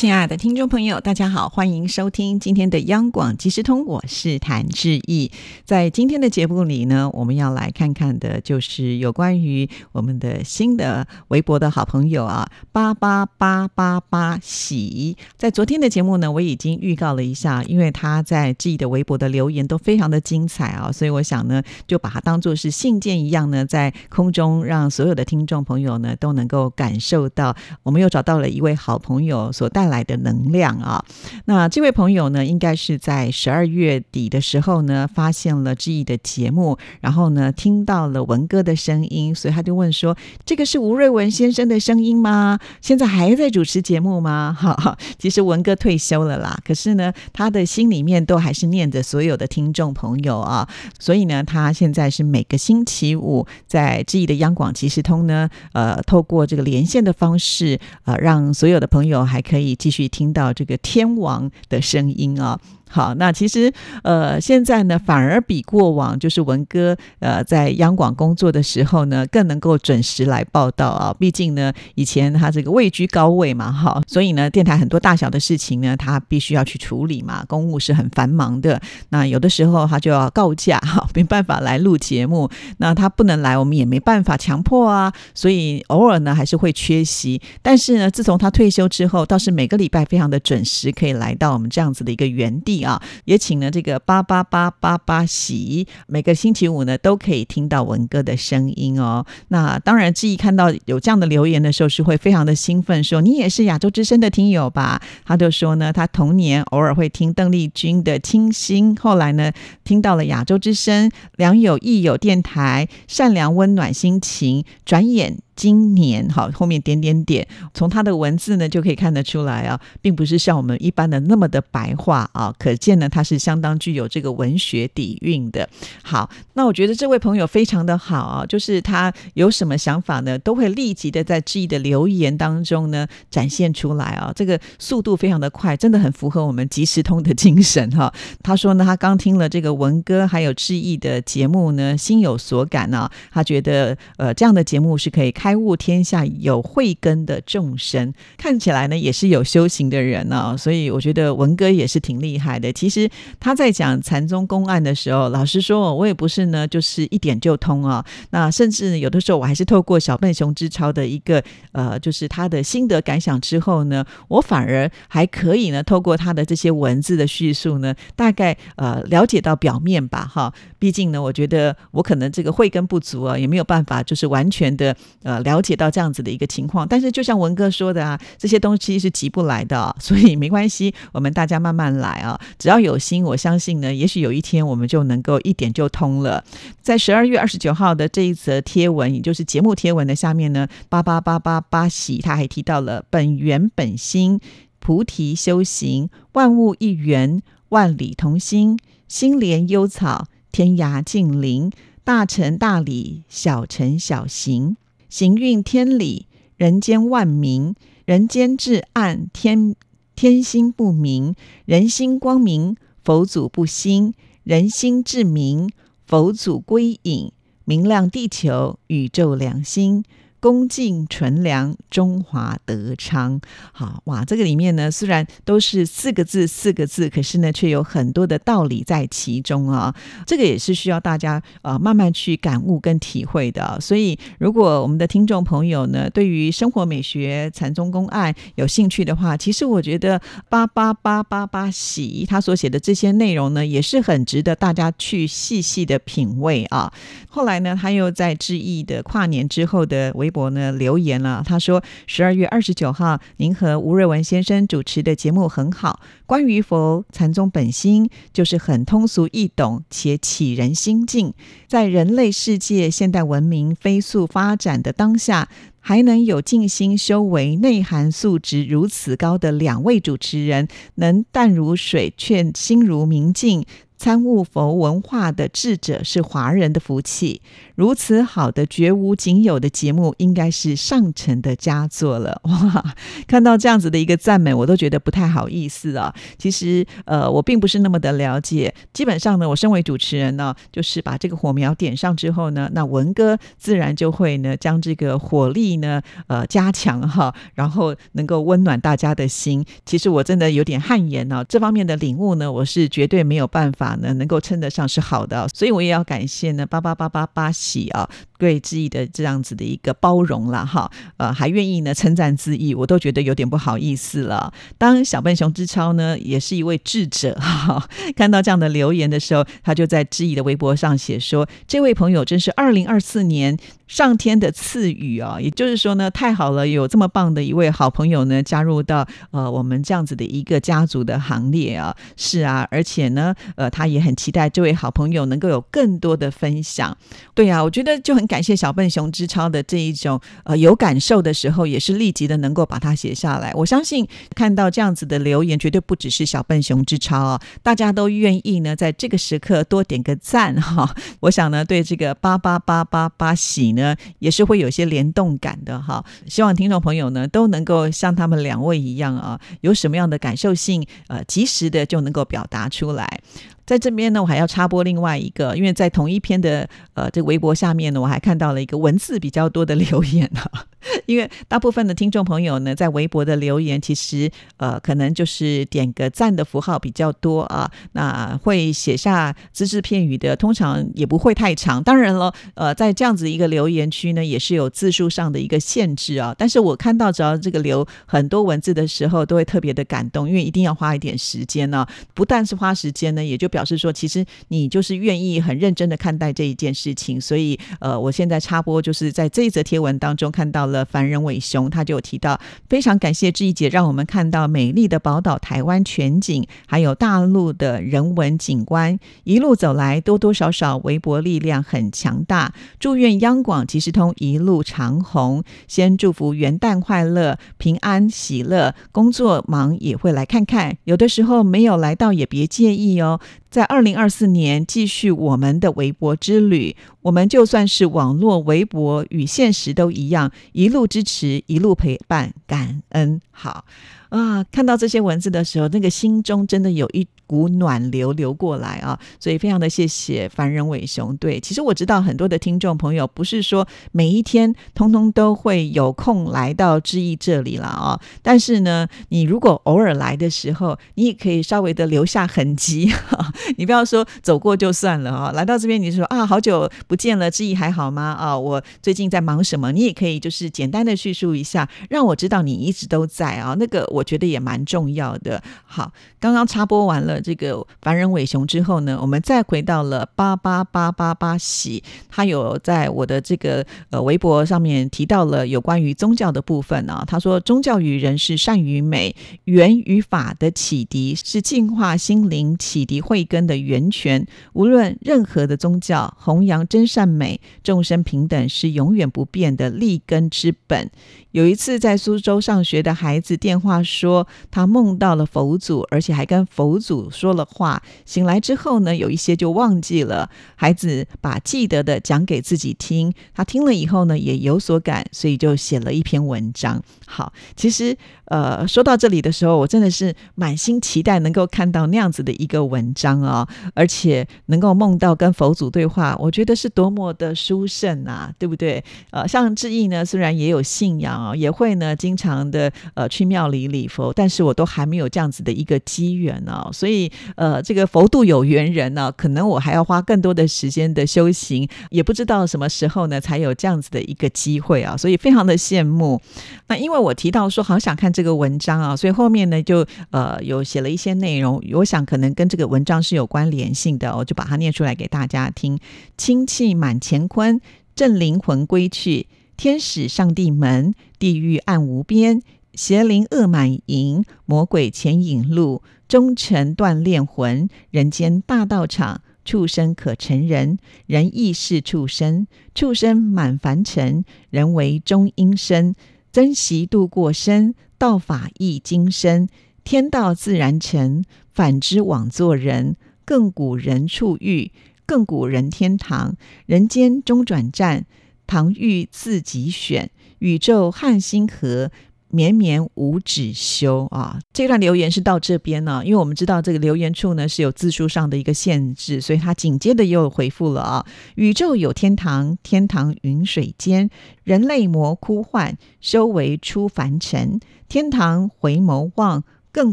亲爱的听众朋友，大家好，欢迎收听今天的央广即时通，我是谭志毅。在今天的节目里呢，我们要来看看的就是有关于我们的新的微博的好朋友啊，八八八八八喜。在昨天的节目呢，我已经预告了一下，因为他在自己的微博的留言都非常的精彩啊，所以我想呢，就把它当做是信件一样呢，在空中让所有的听众朋友呢都能够感受到，我们又找到了一位好朋友所带。来的能量啊，那这位朋友呢，应该是在十二月底的时候呢，发现了志毅的节目，然后呢，听到了文哥的声音，所以他就问说：“这个是吴瑞文先生的声音吗？现在还在主持节目吗？”哈哈，其实文哥退休了啦，可是呢，他的心里面都还是念着所有的听众朋友啊，所以呢，他现在是每个星期五在志毅的央广即时通呢，呃，透过这个连线的方式，呃，让所有的朋友还可以。继续听到这个天王的声音啊。好，那其实呃，现在呢，反而比过往就是文哥呃在央广工作的时候呢，更能够准时来报道啊。毕竟呢，以前他这个位居高位嘛，哈，所以呢，电台很多大小的事情呢，他必须要去处理嘛，公务是很繁忙的。那有的时候他就要告假哈，没办法来录节目。那他不能来，我们也没办法强迫啊。所以偶尔呢，还是会缺席。但是呢，自从他退休之后，倒是每个礼拜非常的准时，可以来到我们这样子的一个原地。啊，也请了这个八八八八八喜，每个星期五呢都可以听到文哥的声音哦。那当然，志毅看到有这样的留言的时候，是会非常的兴奋，说你也是亚洲之声的听友吧？他就说呢，他童年偶尔会听邓丽君的《清新》，后来呢听到了亚洲之声良友益友电台，善良温暖心情，转眼。今年好，后面点点点，从他的文字呢就可以看得出来啊，并不是像我们一般的那么的白话啊，可见呢他是相当具有这个文学底蕴的。好，那我觉得这位朋友非常的好啊，就是他有什么想法呢，都会立即的在志毅的留言当中呢展现出来啊，这个速度非常的快，真的很符合我们即时通的精神哈。他说呢，他刚听了这个文歌还有志毅的节目呢，心有所感啊，他觉得呃这样的节目是可以开。开悟天下有慧根的众生，看起来呢也是有修行的人呢，所以我觉得文哥也是挺厉害的。其实他在讲禅宗公案的时候，老实说，我也不是呢，就是一点就通啊。那甚至有的时候，我还是透过小笨熊之超的一个呃，就是他的心得感想之后呢，我反而还可以呢，透过他的这些文字的叙述呢，大概呃了解到表面吧。哈，毕竟呢，我觉得我可能这个慧根不足啊，也没有办法就是完全的。呃了解到这样子的一个情况，但是就像文哥说的啊，这些东西是急不来的，所以没关系，我们大家慢慢来啊，只要有心，我相信呢，也许有一天我们就能够一点就通了。在十二月二十九号的这一则贴文，也就是节目贴文的下面呢，八八八八八喜，他还提到了本源本心，菩提修行，万物一元，万里同心，心莲幽草，天涯近邻，大成大理，小成小行。行运天理，人间万民；人间至暗，天天心不明；人心光明，佛祖不兴；人心至明，佛祖归隐。明亮地球，宇宙良心。恭敬纯良，中华德昌。好哇，这个里面呢，虽然都是四个字四个字，可是呢，却有很多的道理在其中啊。这个也是需要大家呃慢慢去感悟跟体会的。所以，如果我们的听众朋友呢，对于生活美学、禅宗公案有兴趣的话，其实我觉得八八八八八喜他所写的这些内容呢，也是很值得大家去细细的品味啊。后来呢，他又在致意的跨年之后的微博呢留言了，他说：“十二月二十九号，您和吴瑞文先生主持的节目很好，关于佛禅宗本心，就是很通俗易懂且启人心境。在人类世界现代文明飞速发展的当下，还能有静心修为、内涵素质如此高的两位主持人，能淡如水却心如明镜。”参悟佛文化的智者是华人的福气。如此好的绝无仅有的节目，应该是上乘的佳作了。哇，看到这样子的一个赞美，我都觉得不太好意思啊。其实，呃，我并不是那么的了解。基本上呢，我身为主持人呢，就是把这个火苗点上之后呢，那文哥自然就会呢将这个火力呢，呃，加强哈，然后能够温暖大家的心。其实我真的有点汗颜呢，这方面的领悟呢，我是绝对没有办法能够称得上是好的。所以我也要感谢呢，八八八八八。喜啊，对志毅的这样子的一个包容了哈，呃，还愿意呢称赞志毅，我都觉得有点不好意思了。当小笨熊之超呢，也是一位智者 哈，看到这样的留言的时候，他就在志毅的微博上写说：“这位朋友真是二零二四年。”上天的赐予啊，也就是说呢，太好了，有这么棒的一位好朋友呢，加入到呃我们这样子的一个家族的行列啊。是啊，而且呢，呃，他也很期待这位好朋友能够有更多的分享。对啊，我觉得就很感谢小笨熊之超的这一种呃有感受的时候，也是立即的能够把它写下来。我相信看到这样子的留言，绝对不只是小笨熊之超啊，大家都愿意呢，在这个时刻多点个赞哈。我想呢，对这个八八八八八喜呢。也是会有些联动感的哈。希望听众朋友呢都能够像他们两位一样啊，有什么样的感受性，呃，及时的就能够表达出来。在这边呢，我还要插播另外一个，因为在同一篇的呃这个微博下面呢，我还看到了一个文字比较多的留言啊。因为大部分的听众朋友呢，在微博的留言，其实呃，可能就是点个赞的符号比较多啊。那会写下只字片语的，通常也不会太长。当然了，呃，在这样子一个留言区呢，也是有字数上的一个限制啊。但是我看到只要这个留很多文字的时候，都会特别的感动，因为一定要花一点时间呢。不但是花时间呢，也就表示说，其实你就是愿意很认真的看待这一件事情。所以，呃，我现在插播就是在这一则贴文当中看到。了凡人伟雄，他就提到非常感谢志毅姐，让我们看到美丽的宝岛台湾全景，还有大陆的人文景观。一路走来，多多少少微博力量很强大。祝愿央广即时通一路长红。先祝福元旦快乐、平安喜乐。工作忙也会来看看，有的时候没有来到也别介意哦。在二零二四年继续我们的微博之旅，我们就算是网络微博与现实都一样，一路支持，一路陪伴，感恩。好啊，看到这些文字的时候，那个心中真的有一。股暖流流过来啊，所以非常的谢谢凡人伟雄。对，其实我知道很多的听众朋友不是说每一天通通都会有空来到知意这里了啊，但是呢，你如果偶尔来的时候，你也可以稍微的留下痕迹，你不要说走过就算了啊。来到这边，你说啊，好久不见了，知意还好吗？啊，我最近在忙什么？你也可以就是简单的叙述一下，让我知道你一直都在啊。那个我觉得也蛮重要的。好，刚刚插播完了。这个凡人伟雄之后呢，我们再回到了八八八八八喜，他有在我的这个呃微博上面提到了有关于宗教的部分啊。他说，宗教与人是善与美，缘与法的启迪，是净化心灵、启迪慧根的源泉。无论任何的宗教，弘扬真善美、众生平等，是永远不变的立根之本。有一次在苏州上学的孩子电话说，他梦到了佛祖，而且还跟佛祖说了话。醒来之后呢，有一些就忘记了。孩子把记得的讲给自己听，他听了以后呢，也有所感，所以就写了一篇文章。好，其实。呃，说到这里的时候，我真的是满心期待能够看到那样子的一个文章啊，而且能够梦到跟佛祖对话，我觉得是多么的殊胜啊，对不对？呃，像志毅呢，虽然也有信仰啊，也会呢经常的呃去庙里礼佛，但是我都还没有这样子的一个机缘啊，所以呃，这个佛度有缘人呢，可能我还要花更多的时间的修行，也不知道什么时候呢才有这样子的一个机会啊，所以非常的羡慕。那因为我提到说，好想看这。个文章啊，所以后面呢就呃有写了一些内容，我想可能跟这个文章是有关联性的，我就把它念出来给大家听。清气满乾坤，正灵魂归去，天使上帝门，地狱暗无边，邪灵恶满盈，魔鬼前引路，忠诚锻炼魂，人间大道场，畜生可成人，人亦是畜生，畜生满凡尘，人为中阴身，珍惜度过生。道法亦精深，天道自然成。反之枉做人，亘古人处欲，亘古人天堂，人间中转站，唐玉自己选，宇宙汉星河。绵绵无止休啊！这段留言是到这边呢，因为我们知道这个留言处呢是有字数上的一个限制，所以他紧接着又回复了啊：宇宙有天堂，天堂云水间，人类魔哭唤，修为出凡尘，天堂回眸望，亘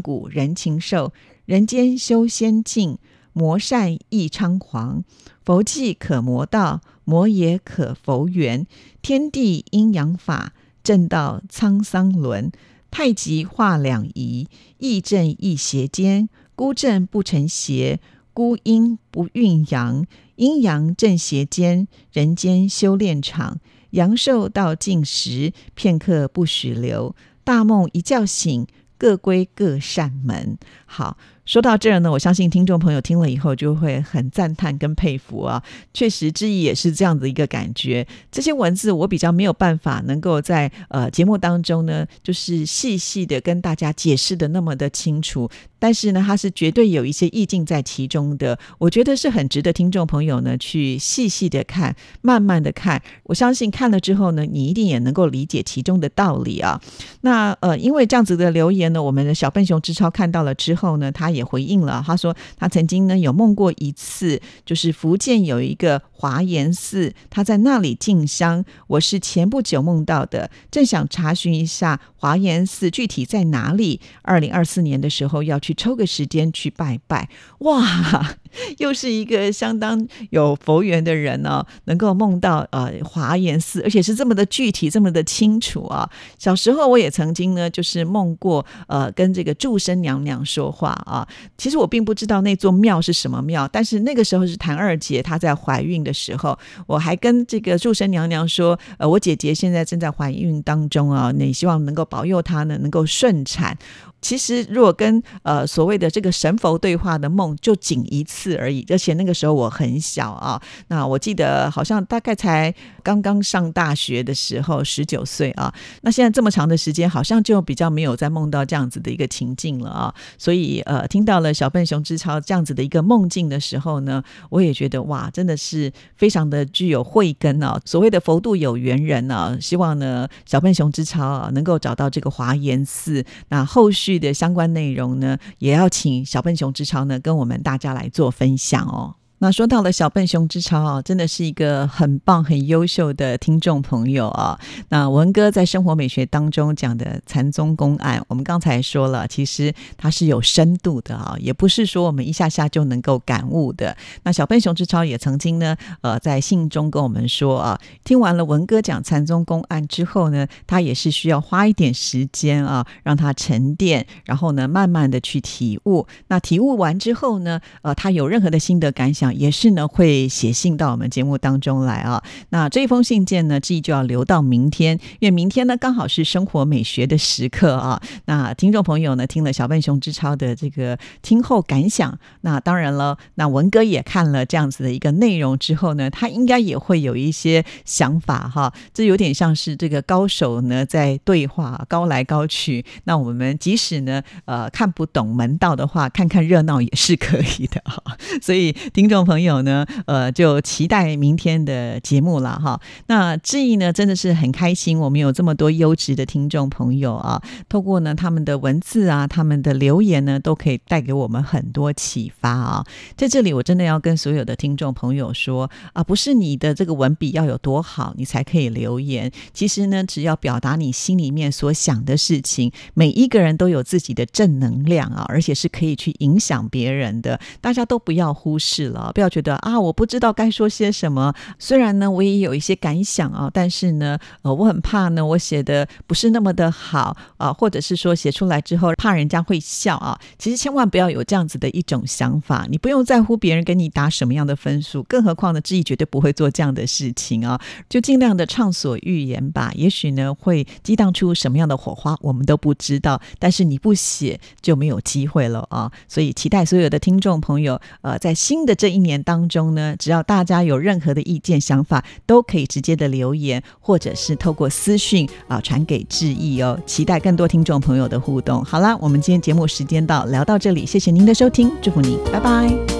古人情寿，人间修仙境，魔善亦猖狂，佛迹可魔道，魔也可佛缘，天地阴阳法。正道沧桑轮，太极化两仪，亦正亦邪间，孤正不成邪，孤阴不蕴阳，阴阳正邪间，人间修炼场，阳寿到尽时，片刻不许留，大梦一觉醒，各归各扇门。好。说到这儿呢，我相信听众朋友听了以后就会很赞叹跟佩服啊。确实，之意也是这样的一个感觉。这些文字我比较没有办法能够在呃节目当中呢，就是细细的跟大家解释的那么的清楚。但是呢，它是绝对有一些意境在其中的。我觉得是很值得听众朋友呢去细细的看，慢慢的看。我相信看了之后呢，你一定也能够理解其中的道理啊。那呃，因为这样子的留言呢，我们的小笨熊之超看到了之后后呢，他。也回应了，他说他曾经呢有梦过一次，就是福建有一个华严寺，他在那里进香。我是前不久梦到的，正想查询一下华严寺具体在哪里。二零二四年的时候要去抽个时间去拜拜。哇，又是一个相当有佛缘的人呢，能够梦到呃华严寺，而且是这么的具体，这么的清楚啊。小时候我也曾经呢，就是梦过呃跟这个祝生娘娘说话啊。其实我并不知道那座庙是什么庙，但是那个时候是谭二姐她在怀孕的时候，我还跟这个祝生娘娘说，呃，我姐姐现在正在怀孕当中啊，你希望能够保佑他呢能够顺产。其实，如果跟呃所谓的这个神佛对话的梦，就仅一次而已。而且那个时候我很小啊，那我记得好像大概才刚刚上大学的时候，十九岁啊。那现在这么长的时间，好像就比较没有再梦到这样子的一个情境了啊。所以呃，听到了小笨熊之超这样子的一个梦境的时候呢，我也觉得哇，真的是非常的具有慧根啊。所谓的佛度有缘人呢，希望呢小笨熊之超啊能够找到这个华严寺，那后续。的相关内容呢，也要请小笨熊之超呢跟我们大家来做分享哦。那说到了小笨熊之超啊，真的是一个很棒、很优秀的听众朋友啊。那文哥在生活美学当中讲的禅宗公案，我们刚才说了，其实它是有深度的啊，也不是说我们一下下就能够感悟的。那小笨熊之超也曾经呢，呃，在信中跟我们说啊，听完了文哥讲禅宗公案之后呢，他也是需要花一点时间啊，让他沉淀，然后呢，慢慢的去体悟。那体悟完之后呢，呃，他有任何的心得感想。也是呢，会写信到我们节目当中来啊。那这封信件呢，记忆就要留到明天，因为明天呢刚好是生活美学的时刻啊。那听众朋友呢，听了小笨熊之超的这个听后感想，那当然了，那文哥也看了这样子的一个内容之后呢，他应该也会有一些想法哈。这有点像是这个高手呢在对话，高来高去。那我们即使呢呃看不懂门道的话，看看热闹也是可以的哈。所以听众。朋友呢，呃，就期待明天的节目了哈。那志毅呢，真的是很开心，我们有这么多优质的听众朋友啊。透过呢他们的文字啊，他们的留言呢，都可以带给我们很多启发啊。在这里，我真的要跟所有的听众朋友说啊，不是你的这个文笔要有多好，你才可以留言。其实呢，只要表达你心里面所想的事情，每一个人都有自己的正能量啊，而且是可以去影响别人的。大家都不要忽视了。不要觉得啊，我不知道该说些什么。虽然呢，我也有一些感想啊，但是呢，呃，我很怕呢，我写的不是那么的好啊，或者是说写出来之后怕人家会笑啊。其实千万不要有这样子的一种想法，你不用在乎别人给你打什么样的分数，更何况呢，志毅绝对不会做这样的事情啊。就尽量的畅所欲言吧。也许呢，会激荡出什么样的火花，我们都不知道。但是你不写就没有机会了啊。所以期待所有的听众朋友，呃，在新的这一。一年当中呢，只要大家有任何的意见想法，都可以直接的留言，或者是透过私讯啊传给志毅哦。期待更多听众朋友的互动。好啦，我们今天节目时间到，聊到这里，谢谢您的收听，祝福您，拜拜。